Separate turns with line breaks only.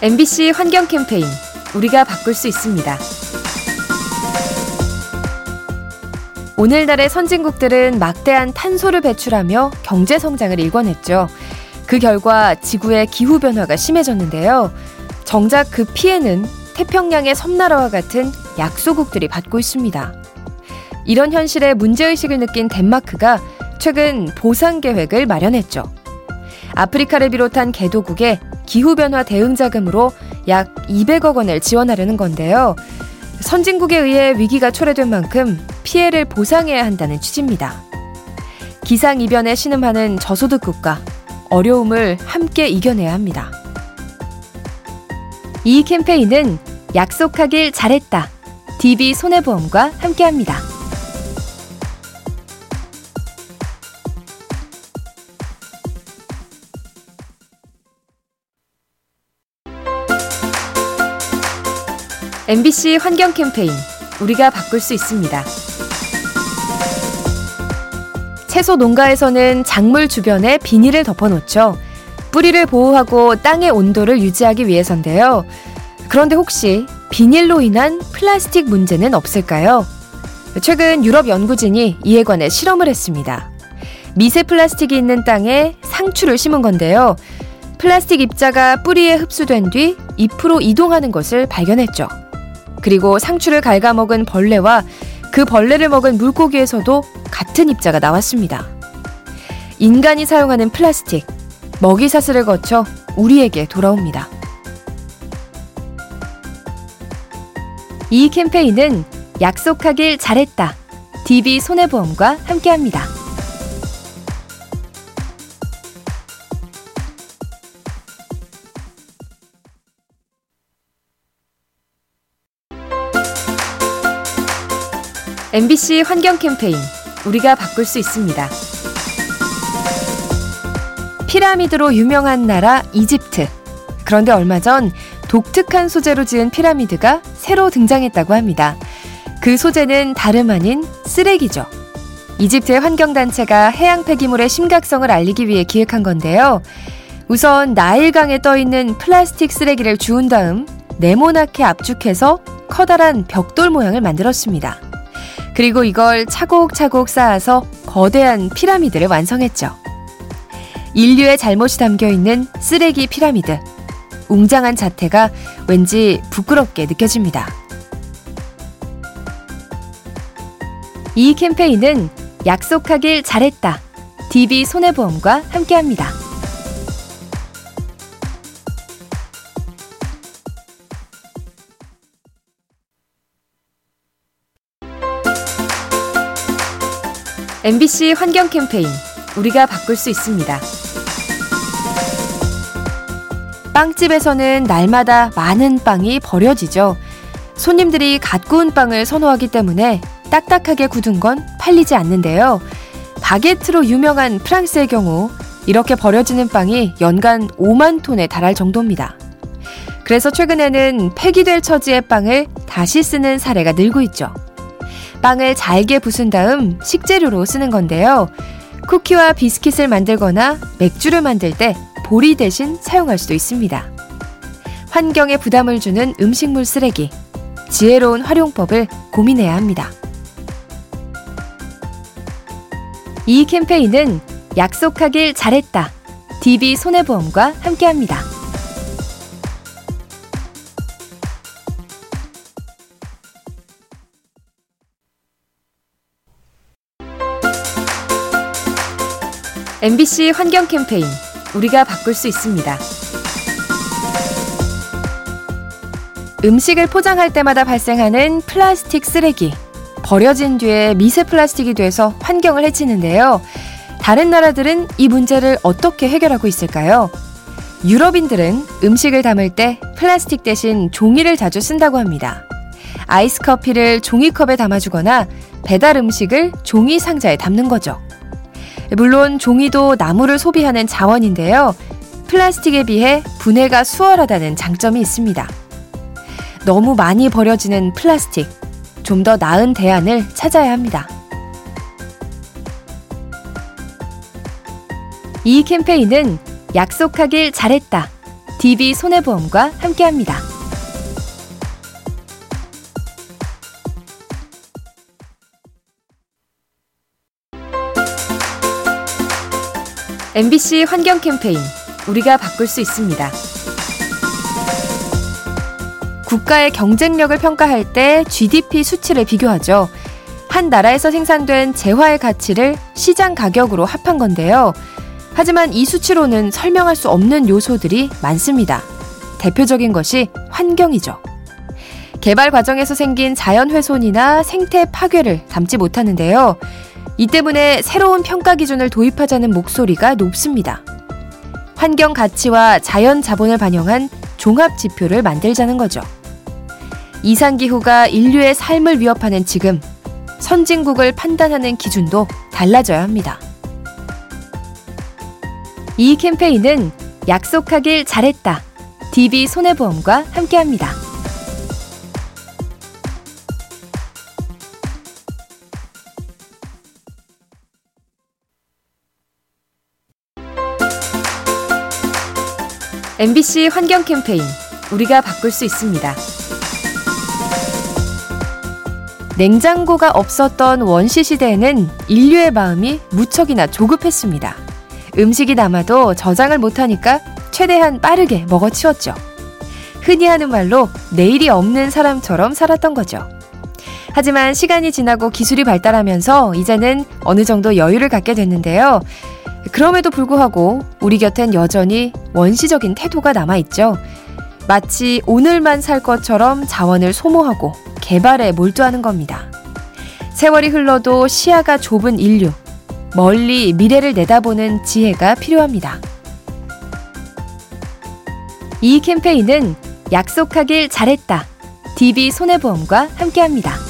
MBC 환경 캠페인 우리가 바꿀 수 있습니다. 오늘날의 선진국들은 막대한 탄소를 배출하며 경제 성장을 일궈냈죠. 그 결과 지구의 기후 변화가 심해졌는데요. 정작 그 피해는 태평양의 섬나라와 같은 약소국들이 받고 있습니다. 이런 현실에 문제의식을 느낀 덴마크가 최근 보상 계획을 마련했죠. 아프리카를 비롯한 개도국에 기후변화 대응 자금으로 약 200억 원을 지원하려는 건데요. 선진국에 의해 위기가 초래된 만큼 피해를 보상해야 한다는 취지입니다. 기상이변에 신음하는 저소득 국가, 어려움을 함께 이겨내야 합니다. 이 캠페인은 약속하길 잘했다. DB 손해보험과 함께합니다. MBC 환경 캠페인 우리가 바꿀 수 있습니다. 채소 농가에서는 작물 주변에 비닐을 덮어놓죠. 뿌리를 보호하고 땅의 온도를 유지하기 위해서인데요. 그런데 혹시 비닐로 인한 플라스틱 문제는 없을까요? 최근 유럽 연구진이 이에 관해 실험을 했습니다. 미세 플라스틱이 있는 땅에 상추를 심은 건데요. 플라스틱 입자가 뿌리에 흡수된 뒤 잎으로 이동하는 것을 발견했죠. 그리고 상추를 갉아먹은 벌레와 그 벌레를 먹은 물고기에서도 같은 입자가 나왔습니다. 인간이 사용하는 플라스틱, 먹이사슬을 거쳐 우리에게 돌아옵니다. 이 캠페인은 약속하길 잘했다. DB 손해보험과 함께합니다. MBC 환경 캠페인 우리가 바꿀 수 있습니다. 피라미드로 유명한 나라 이집트. 그런데 얼마 전 독특한 소재로 지은 피라미드가 새로 등장했다고 합니다. 그 소재는 다름 아닌 쓰레기죠. 이집트의 환경단체가 해양 폐기물의 심각성을 알리기 위해 기획한 건데요. 우선 나일강에 떠 있는 플라스틱 쓰레기를 주운 다음 네모나게 압축해서 커다란 벽돌 모양을 만들었습니다. 그리고 이걸 차곡차곡 쌓아서 거대한 피라미드를 완성했죠. 인류의 잘못이 담겨 있는 쓰레기 피라미드. 웅장한 자태가 왠지 부끄럽게 느껴집니다. 이 캠페인은 약속하길 잘했다. DB 손해보험과 함께합니다. MBC 환경 캠페인 우리가 바꿀 수 있습니다. 빵집에서는 날마다 많은 빵이 버려지죠. 손님들이 갓 구운 빵을 선호하기 때문에 딱딱하게 굳은 건 팔리지 않는데요. 바게트로 유명한 프랑스의 경우 이렇게 버려지는 빵이 연간 5만 톤에 달할 정도입니다. 그래서 최근에는 폐기될 처지의 빵을 다시 쓰는 사례가 늘고 있죠. 빵을 잘게 부순 다음 식재료로 쓰는 건데요. 쿠키와 비스킷을 만들거나 맥주를 만들 때 보리 대신 사용할 수도 있습니다. 환경에 부담을 주는 음식물 쓰레기. 지혜로운 활용법을 고민해야 합니다. 이 캠페인은 약속하길 잘했다. DB 손해보험과 함께합니다. MBC 환경 캠페인 우리가 바꿀 수 있습니다. 음식을 포장할 때마다 발생하는 플라스틱 쓰레기. 버려진 뒤에 미세 플라스틱이 돼서 환경을 해치는데요. 다른 나라들은 이 문제를 어떻게 해결하고 있을까요? 유럽인들은 음식을 담을 때 플라스틱 대신 종이를 자주 쓴다고 합니다. 아이스 커피를 종이컵에 담아주거나 배달 음식을 종이 상자에 담는 거죠. 물론 종이도 나무를 소비하는 자원인데요. 플라스틱에 비해 분해가 수월하다는 장점이 있습니다. 너무 많이 버려지는 플라스틱. 좀 더 나은 대안을 찾아야 합니다. 이 캠페인은 약속하길 잘했다. DB 손해보험과 함께합니다. MBC 환경 캠페인 우리가 바꿀 수 있습니다. 국가의 경쟁력을 평가할 때 GDP 수치를 비교하죠. 한 나라에서 생산된 재화의 가치를 시장 가격으로 합한 건데요. 하지만 이 수치로는 설명할 수 없는 요소들이 많습니다. 대표적인 것이 환경이죠. 개발 과정에서 생긴 자연 훼손이나 생태 파괴를 담지 못하는데요. 이 때문에 새로운 평가 기준을 도입하자는 목소리가 높습니다. 환경 가치와 자연 자본을 반영한 종합 지표를 만들자는 거죠. 이상기후가 인류의 삶을 위협하는 지금, 선진국을 판단하는 기준도 달라져야 합니다. 이 캠페인은 약속하길 잘했다. DB 손해보험과 함께합니다. MBC 환경 캠페인 우리가 바꿀 수 있습니다. 냉장고가 없었던 원시 시대에는 인류의 마음이 무척이나 조급했습니다. 음식이 남아도 저장을 못하니까 최대한 빠르게 먹어치웠죠. 흔히 하는 말로 내일이 없는 사람처럼 살았던 거죠. 하지만 시간이 지나고 기술이 발달하면서 이제는 어느 정도 여유를 갖게 됐는데요. 그럼에도 불구하고 우리 곁엔 여전히 원시적인 태도가 남아있죠. 마치 오늘만 살 것처럼 자원을 소모하고 개발에 몰두하는 겁니다. 세월이 흘러도 시야가 좁은 인류, 멀리 미래를 내다보는 지혜가 필요합니다. 이 캠페인은 약속하길 잘했다. DB 손해보험과 함께합니다.